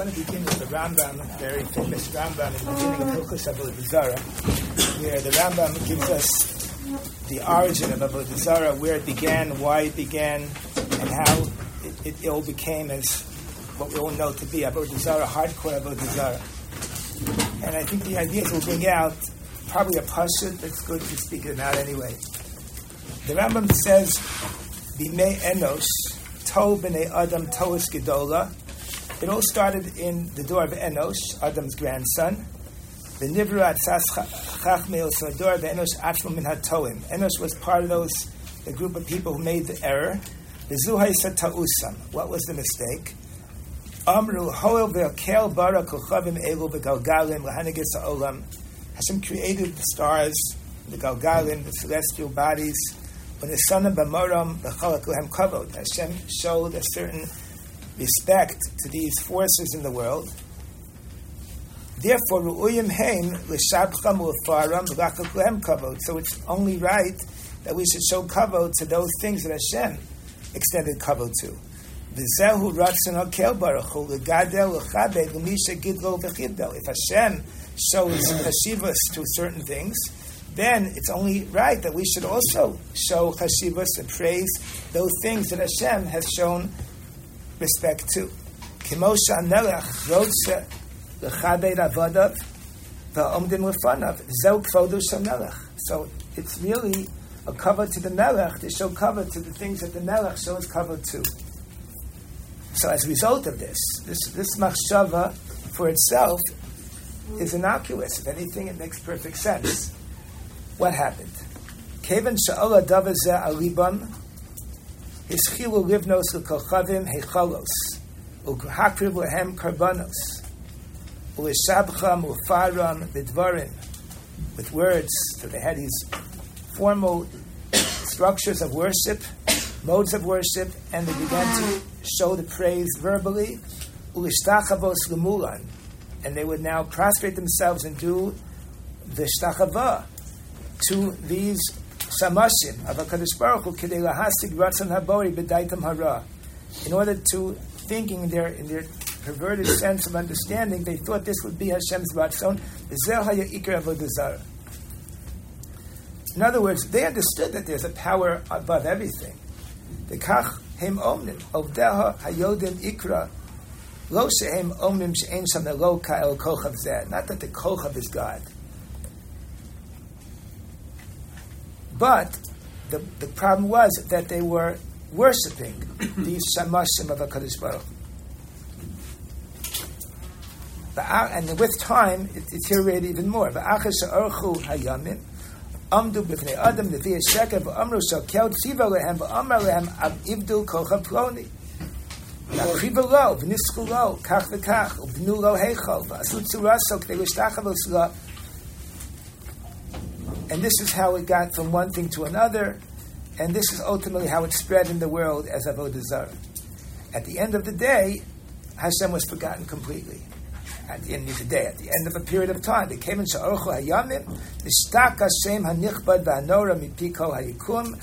want to begin with the Rambam, very famous Rambam in the beginning of Hilchus Avodah where the Rambam gives us the origin of Avodah Zarah, where it began, why it began, and how it, it all became as what we all know to be Avodah Zarah, hardcore Avodah Zarah. And I think the ideas will bring out probably a pashut that's good to speak it out anyway. The Rambam says, Bimei Enos, To b'nei Adam Toas Gedola. It all started in the door of Enosh, Adam's grandson. The Nivra Atzas Chachmei Osador Enos Achmo Min HaToim. Enosh was part of those, the group of people who made the error. The Zuhai Ta'usam. What was the mistake? Amru Hoel Ve'akel Bara Kochavim Elu V'Galgalim L'Hanigis Ha'olam. Hashem created the stars, the Galgalim, the celestial bodies, when the sun of Bamoram, B'chalakuhem Kavod, Hashem showed a certain respect to these forces in the world. Therefore, Kavod. So it's only right that we should show Kavod to those things that Hashem extended Kavod to. If Hashem shows chashivas to certain things, then it's only right that we should also show chashivas and praise those things that Hashem has shown respect to. Kimosha melech rotze l'chabed avodav va'omdim l'fanav zeu kvodu melech. So it's really a cover to the melech to show cover to the things that the melech shows cover to. So as a result of this, this, this machshava for itself is innocuous. If anything, it makes perfect sense. What happened? Kevan sha'ala davazeh alibam, hischilu livnos l'kolchavim hechalos, u'hakriv lehem karbanos, u'lishabcham u'faram bidvarim, with words, so they had these formal structures of worship, modes of worship, and they began to show the praise verbally, u'lishtachavos l'mulan, and they would now prostrate themselves and do the shtachava to these samashim of HaKadosh Baruch Hu k'dei lahasig ratzon habori b'daitam hara. In order to thinking in their in their perverted sense of understanding, they thought this would be Hashem's ratzon. In other words, they understood that there's a power above everything. The kach hem omnim ovdeha hayodim ikra Lo omim she'en sham lo ka'el kochav zeh. Not that the kochav is God. But the, the problem was that they were worshipping these shamashim of HaKadosh Baruch and with time, it deteriorated even more. V'achas she'orchu hayamim, amdu b'fnei adam nevi sheker v'amru shal kel tziva lehem v'amar lehem av ivdu kochav ploni. להרחיבו לו, וניסחו לו, כך וכך, ובנו לו היכו, ועשו צורה סו כדי להשתחוו סלו. and this is how it got from one thing to another, and this is ultimately how it spread in the world as Avodah Zarah. At the end of the day, Hashem was forgotten completely. At the end of the day, at the end of a period of time, they came in Sha'orchu Hayamim, Nishtak Hashem HaNichbad VaHanora Mipiko HaYikum,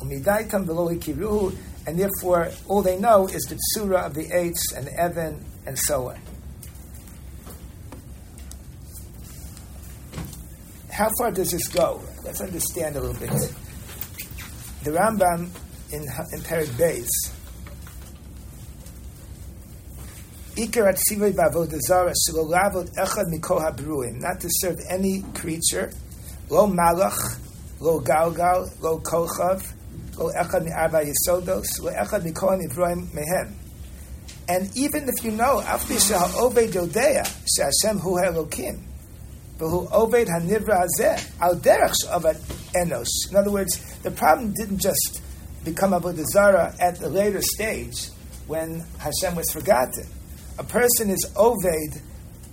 Umidaitam V'lo and therefore all they know is the tsura of the eights and the Evan and so on. How far does this go? Let's understand a little bit. The Rambam in in Perik Beis. Ikar atzivay b'avodah zara echad mikol not to serve any creature, lo malach, lo galgal, lo kochav, and even if you know, after Obed Yodea, Hashem Hu Elokim, Hu Obed Hanivra Hazeh, Al Derech Avad Enos. In other words, the problem didn't just become Avodah Zarah at the later stage when Hashem was forgotten. A person is Oved,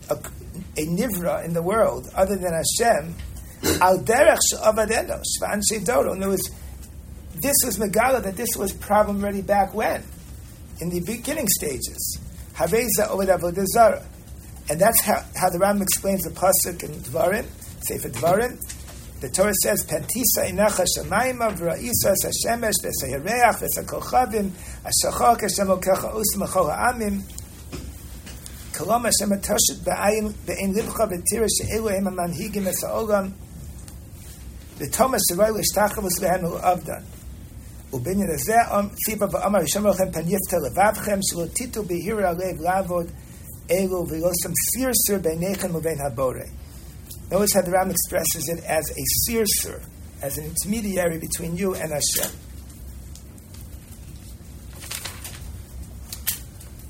a, a Nivra in the world, other than Hashem, Al Derech Avad Enos, V'an Doro. In other words, this was Megala, that this was problem already back when? In the beginning stages. Haveza Oved Avodah Zarah. And that's how, how the Ram explains the Pasuk in Dvarim, Sefer Dvarim. The Torah says, Pentisa inacha shamayim v'ra'isa sashemesh v'sayareach v'sakochavim ashachar kashem okecha usim achol ha'amim kolom Hashem atoshet ba'ayin be'en libcha v'tira she'elu hem amanhigim es ha'olam v'tomas seroy l'shtachavus lehem l'avdan ובעניין הזה ציווה ואמר ישמר לכם פן יפתה לבבכם שלא תיטו בהיר הלב לעבוד elu v'losam sirsur beinechem uvein habore. Notice how the Ram expresses it as a sirsur, as an intermediary between you and Hashem.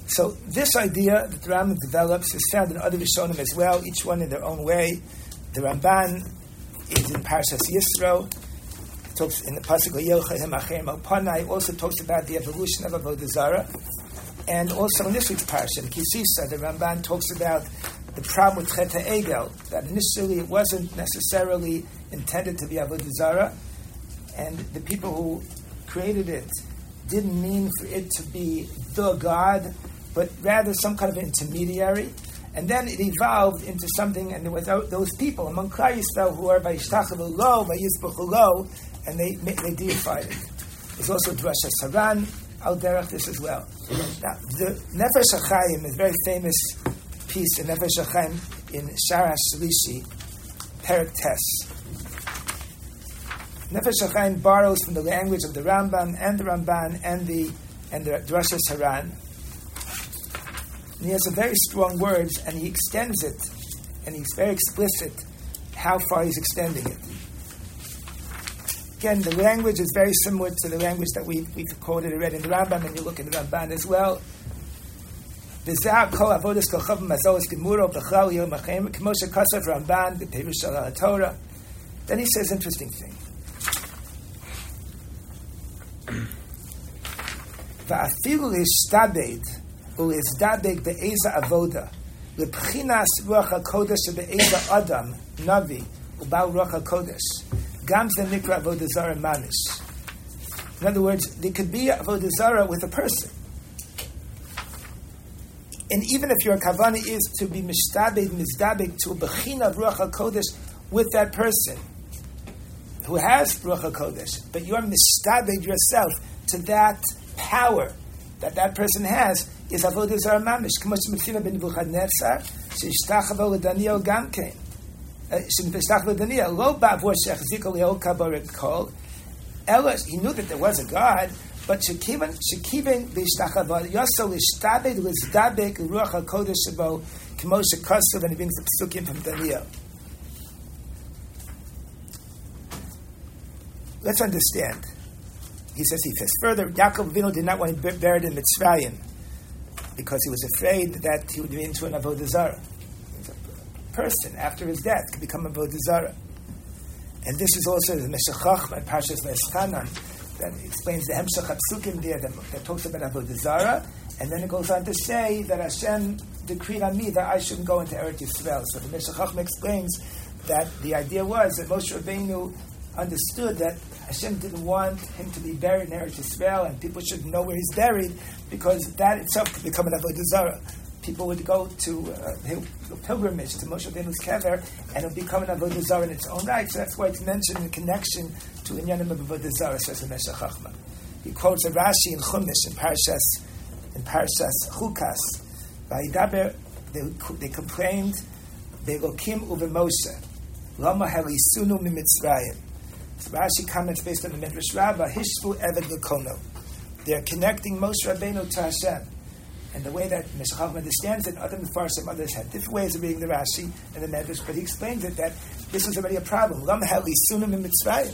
So this idea that the Rambam develops is found in other Rishonim as well, each one in their own way. The Ramban is in Parshas Yisro. It talks in the pasuk Yelcha achem Achim Also talks about the evolution of Avodah Zarah and also in this week's parsha, Kisisa, the Ramban talks about the problem with Cheta Egel that initially it wasn't necessarily intended to be Avodah Zarah, and the people who created it didn't mean for it to be the God, but rather some kind of intermediary. And then it evolved into something, and there was those people among Klal Yisrael who are by Yishtachavu Lo, by Yisbachu Lo, and they, they deified it. There's also Drasha Saran, Al Derech, this as well. Now, the Nefesh HaChaim is a very famous piece in Nefesh HaChaim in Sharash Shlishi, Perik Tes. Nefesh HaChaim borrows from the language of the Rambam and the Ramban and the and the Drasha Saran. And he has a very strong words, and he extends it, and he's very explicit how far he's extending it. Again, the language is very similar to the language that we, we've quoted already in the Rambam, and you look in the Ramban as well. Then he says interesting thing. ואפילו להשתבד ולהזדבק באיזה עבודה, לבחינס רוח הקודש שבאיזה אדם, נביא, ובעל רוח הקודש, Gam ze nikra avodazara manish. In other words, there could be avodazara with a person. And even if your kavana is to be mishtabed, mizdabed, to a bechina of Ruach HaKodesh with that person who has Ruach HaKodesh, but you're mishtabed yourself to that power that that person has, is avodah zara mamish. K'mosh mitzvah ben Nebuchadnezzar, she'ishtachavo l'Daniel Gamkein. Uh, he knew that there was a God, but shekiven shekiven b'ishtachava yoso l'ishtabed l'zdabek ruach hakodesh shabo k'mo shekasav and from Daniel. Let's understand. He says he says further. Yaakov Avinu did not want to be buried in Mitzrayim because he was afraid that he would be into an avodah zarah. Person after his death could become a avodah zarah. And this is also the Meshachach and Parshas Veschanan that explains the Hemshach Psukim there that, that, talks about Avodah Zarah, and then it goes on to say that Hashem decreed on me that I shouldn't go into Eretz Yisrael. So the Meshachach explains that the idea was that Moshe Rabbeinu understood that Hashem didn't want him to be buried in Eretz Yisrael, and people should know where he's buried, because that itself could become an Avodah people would go to uh, pilgrimage to Moshe Rabbeinu's kever, and it would become an avodah in its own right. So that's why it's mentioned in connection to inyanim of avodah says the Meshech Chachma. He quotes a Rashi in Chumash in Parshas in Parshas Chukas. Vayidaber, they, they complained, Begokim uve Moshe, Lama helisunu mimitzrayim. So Rashi comments based on the Midrash Rabbah, Hishvu Eved. They're connecting Moshe Rabbeinu to Hashem. And the way that Meshachach understands it, other than Mefarsim, others have different ways of reading the Rashi and the Medrash, but he explains it that this was already a problem. In.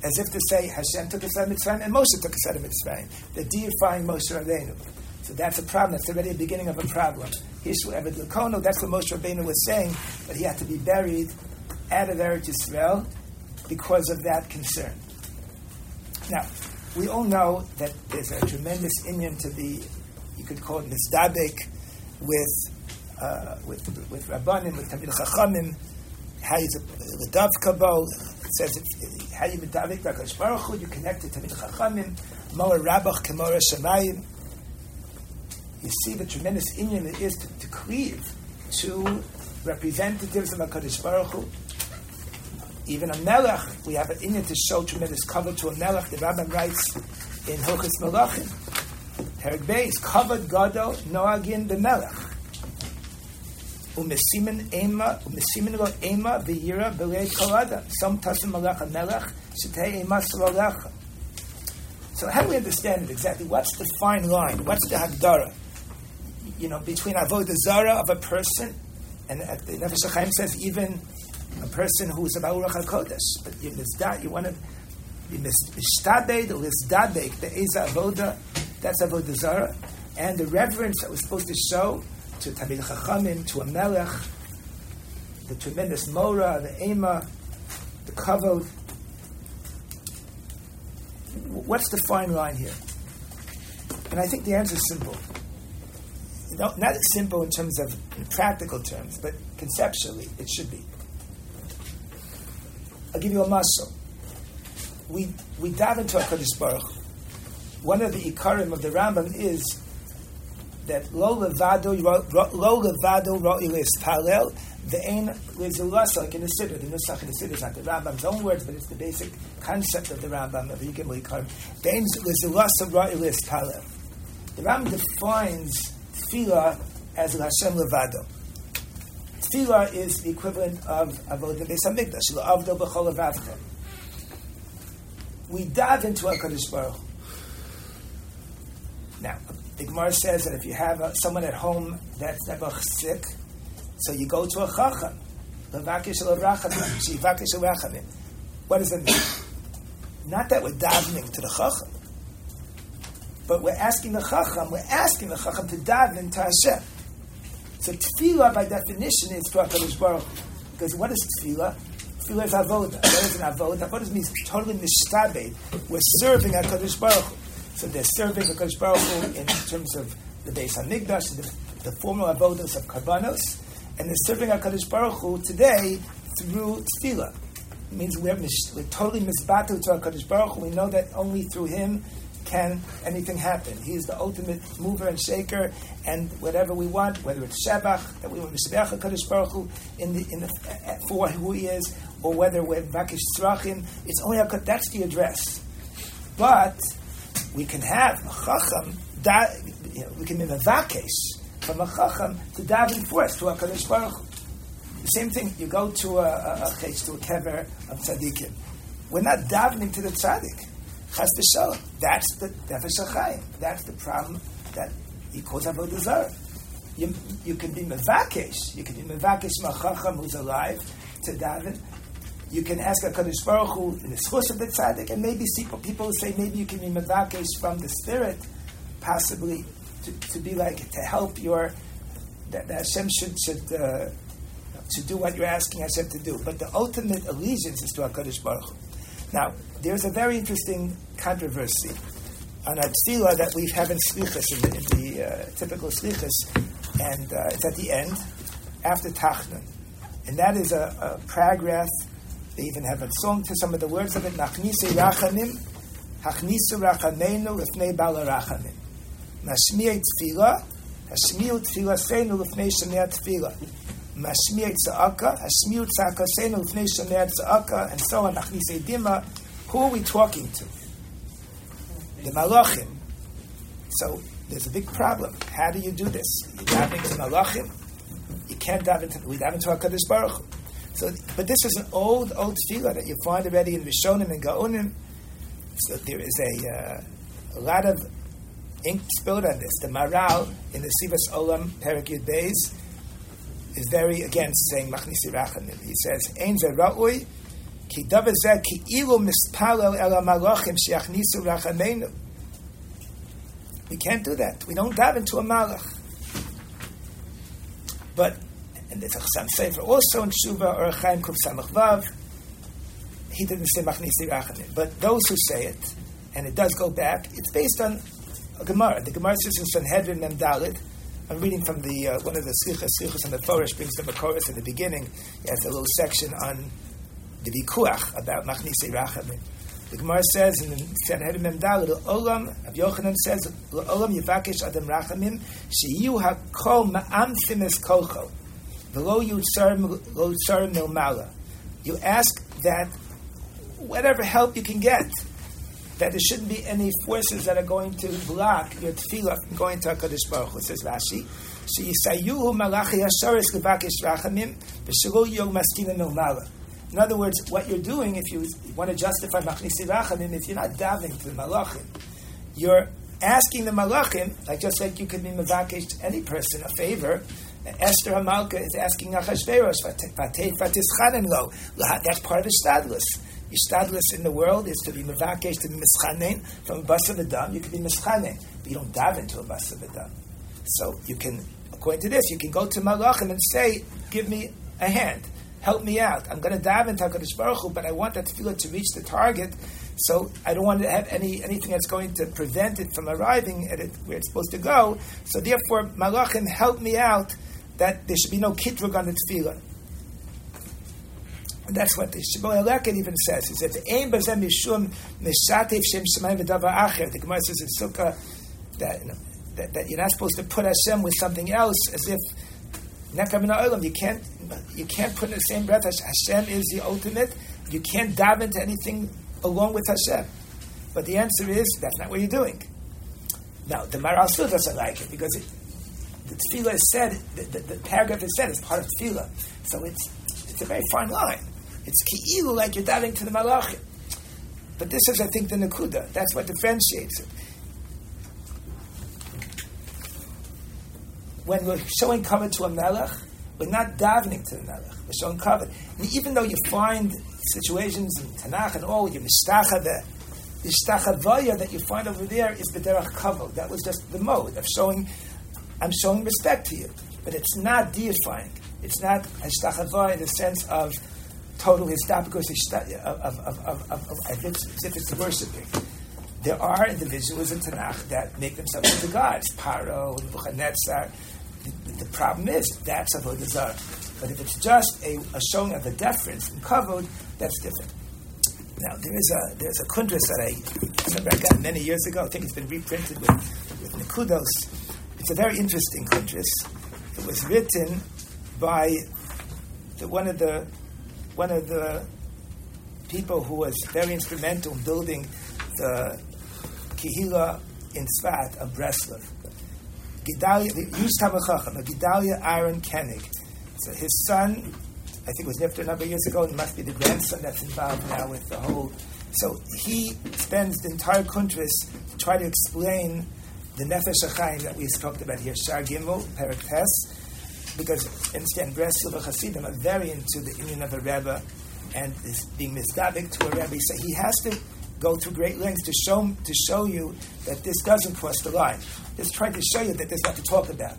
As if to say, Hashem took us out of Mitzrayim and Moshe took us out of Mitzrayim. They're deifying Moshe Rabbeinu. So that's a problem. That's already the beginning of a problem. Hishu Eved Lakono, that's what Moshe Rabbeinu was saying, that he had to be buried out of Eretz Yisrael because of that concern. Now, we all know that there's a tremendous inyan to be you could call it misdabek with uh, with with rabbanim, with tamid chachamim. How you the dav kabo it says it, how you medavik b'akash baruch Hu, you connect to tamid chachamim. Moa rabach kemora shemayim. You see the tremendous inyan it is to, to cleave to representatives of Hakadosh Baruch Hu. Even a melech, we have an inyan to show tremendous cover to a melech. The Rambam writes in Hilchis Malachim Perek Beis, covered Gadol Noagin B'Melech. umesimin ema umesimin lo ema v'yira b'lei kol adam. Some tasim malach melech shetei ema salolecha. So how do we understand it exactly? What's the fine line? What's the hagdara? You know, between avodah zara of a person, and at the Nefesh HaChaim says even a person who is about Ruach HaKodesh, but you, miss that you want to mistabed or misdabek the eza avoda, that's avodah zara, and the reverence that we're supposed to show to Tamil Chachamim, to a melech, the tremendous mora, the ema, the kavod. What's the fine line here? And I think the answer is simple. not simple in terms of in practical terms, but conceptually it should be. I'll give you a muscle we we dive into Hakadosh Baruch. One of the ikarim of the Rambam is that lo levado lo levado ro'ilis palel the ain lezulasa like in the siddur. The nusach in the siddur is not the Rambam's own words but it's the basic concept of the Rambam of Yigim Ikarim the ain lezulasa ro'ilis palel. The Rambam defines tefillah as Hashem levado. Tefillah is the equivalent of avodah beis hamikdash lo avdo b'chol avavchem we dive into HaKadosh Baruch Now, the Gemara says that if you have a, someone at home that's never sick, so you go to a Chacham. What does it mean? Not that we're davening to the Chacham, but we're asking the Chacham, we're asking the Chacham to daven to Hashem. So tefillah, by definition, is to HaKadosh Baruch Because what is tefillah? Tefillah is avoda. What is an avoda? Avoda means totally mishtabed. We're serving HaKadosh Baruch. So they're serving HaKadosh Baruch Hu in terms of the Beis HaMikdash, the, the formal avodas of Karbanos, and they're serving HaKadosh Baruch Hu today through tefillah. It means we're, we're totally misbatu to HaKadosh Baruch Hu. We know that only through Him can anything happen. He's the ultimate mover and shaker, and whatever we want, whether it's Shebach, that we want to HaKadosh Baruch Hu in the, in the, for who He is, or whether we're Vakish Tzrachim, it's only a, that's the address. But we can have a Chacham, da, you know, we can a Vakish from a Chacham to daven for us to HaKadosh Baruch. The same thing, you go to a, a, a, to a kever of tzaddikim. We're not davening to the tzaddik. Chas v'shalom. That's the nefesh That's the problem that he calls avodah zarah. You, you can be mevakesh. You can be mevakesh machacham who's alive to daven. You can ask a Kadosh Baruch Hu in the schus of the tzaddik, and maybe people, people say maybe you can be mevakesh from the spirit, possibly to, to be like to help your that, that Hashem should should uh, to do what you're asking Hashem to do. But the ultimate allegiance is to Hakadosh Baruch Hu. Now, there's a very interesting controversy on a tefillah that we have in slichas, in the, in the uh, typical slichas, and uh, it's at the end, after Tachnun. And that is a, a, paragraph, they even have a song to some of the words of it, Nachnisi Rachanim, Hachnisu Rachamenu Lefnei Bala Rachamim. Nashmiya Tefillah, Hashmiyu Tefillah Seinu Lefnei Shemei Tefillah. Mashmiya Tza'aka, Hashmiyu Tza'aka Seinu Lefnei Shemei Tza'aka, and so on, Nachnisi Dima, who are we talking to? The Malachim. So there's a big problem. How do you do this? You dive into Malachim. You can't dive into we dive into Hakadosh Baruch Hu. So, but this is an old, old tefillah that you find already in Rishonim and Gaonim. So there is a, uh, a lot of ink spilled on this. The Maharal in the Nesivos Olam Perik Yud Beis is very against saying Machnisi Rachanim. He says, Ein Ra'ui, Ki Davar Zeh Ki Ilu Mispalel El Malachim Sheachnisu Rachamenu. We can't do that. We don't dive into a malach. But and a Chasam Sofer also in Shuva, or Chaim Kuf Samach Vav, he didn't say Machnisi Rachanim. But those who say it, and it does go back, it's based on a Gemara. The Gemara says in Sanhedrin Mem Dalit, I'm reading from the uh, one of the Slichas, Slichas and the Forish brings the Makoris in the beginning. He has a little section on the vikuach about machnisi rachamim. The Gemara says in the Sanhedrin Memdal, the Olam, Rav Yochanan says, the Olam yivakesh adam rachamim, sheyu hakol ma'amsim es kolcho. You ask that whatever help you can get, that there shouldn't be any forces that are going to block your tefillah from going to HaKadosh Baruch Hu, says Rashi. Sheyisayuhu malachi hasharis levakish rachamim v'shelo yog maskina milmala. In other words, what you're doing, if you want to justify machnisi rachamim, if you're not davening to the malachim, you're asking the malachim, like just like you could be mevakish to any person a favor. Esther Hamalka is asking Achashverosh, lo. That's part of the stadlus. Ishtadlis in the world is to be mevakesh, to be mischanen from adam. You can be mischanen, but you don't dive into a adam. So you can, according to this, you can go to malachim and say, "Give me a hand, help me out. I'm going to dive into Hakadosh Baruch Hu, but I want that tefillah to reach the target. So I don't want to have any anything that's going to prevent it from arriving at it where it's supposed to go. So therefore, malachim, help me out that there should be no kitrug on the tefillah." And that's what the Shimon Eleket even says. He says, "Ein bazem mishum mishatev shem shemayim v'davar acher." The Gemara says in Sukkah that, that, that you're not supposed to put Hashem with something else, as if. You can't you can't put in the same breath. Hashem is the ultimate. You can't dive into anything along with Hashem. But the answer is that's not what you're doing. Now the Maharal still doesn't like it because it, the tefillah is said, the, the, the, paragraph is said as part of tefillah, so it's it's a very fine line. It's ki'ilu like you're diving to the malachim. But this is, I think, the nakuda. That's what differentiates it. When we're showing cover to a melech, we're not davening to the melech. We're showing. And even though you find situations in Tanakh and all, you mistacha the ishtachavaya that you find over there is the derech kavod. That was just the mode of showing, I'm showing respect to you. But it's not deifying. It's not ishtachavaya in the sense of total histopicos of, of, of, of, if it's worshiping. There are individuals in Tanakh that make themselves into gods, Paro, Nebuchadnezzar. The, problem is that's avodah zarah. But if it's just a, a, showing of the deference and kavod, that's different. Now there is a there's a kundras that I remember I got many years ago. I think it's been reprinted with, with Nikudos. It's a very interesting kundras. It was written by the, one of the one of the people who was very instrumental in building the Kehila in Tzfat of Breslov. Gedalia, used Tamachacham, Gedalia Aaron Koenig. So his son, I think was Nifter a number of years ago, and must be the grandson that's involved now with the whole. So he spends the entire kuntris to try to explain the Nefesh HaChaim that we talked about here, Shar Gimel, Perak because understand Breslov Hasidim are very into the union of a Rebbe and is being misgavik to a Rebbe. So he has to go to great lengths to show to show you that this doesn't cross the line. Just trying to show you that there's nothing to talk about.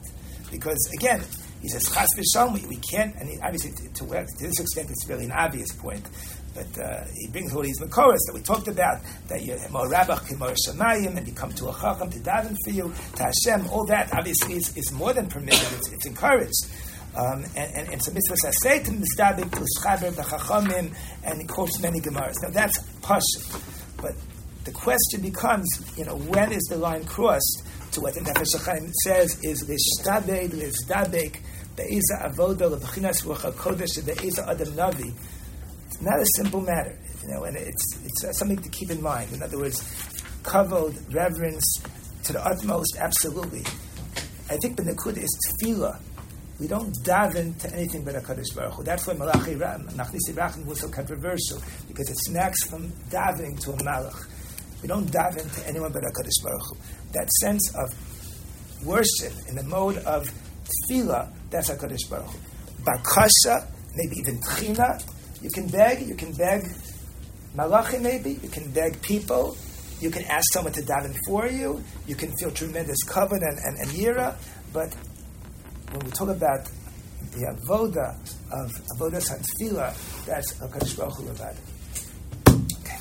Because again, he says chas v'shom, we, can't, and he, obviously to, to, this extent it's really an obvious point. But uh, he brings all these makoras that we talked about, that you're more rabach, more shamayim, and you come to a chacham to daven for you, to Hashem, all that obviously is, is more than permitted, it's, it's encouraged. Um, and, and, and so mitzvah say to schaber the chachamim, and he quotes many gemaras. Now that's pashut, but the question becomes, you know, when is the line crossed to what the Nefesh HaChaim says is l'shtabed, l'zdabek, be'eza avoda, l'bchinas ruach HaKodesh, be'eza adam navi, It's not a simple matter, you know, and it's it's something to keep in mind. In other words, kavod, reverence to the utmost, absolutely. I think the nakuda is tefillah. We don't daven to anything but Hakadosh Baruch Hu. That's why Malachi Machnisi Rachim was so controversial because it snacks from davening to a malach. We don't daven to anyone but Hakadosh Baruch Hu. That sense of worship in the mode of tefillah, that's Hakadosh Baruch Hu. Bakasha, maybe even tchina, you can beg, you can beg malachim maybe, you can beg people, you can ask someone to daven for you, you can feel tremendous covet and, and, and yira, but when we talk about the avoda of avoda tefillah, that's a Baruch Hu Okay.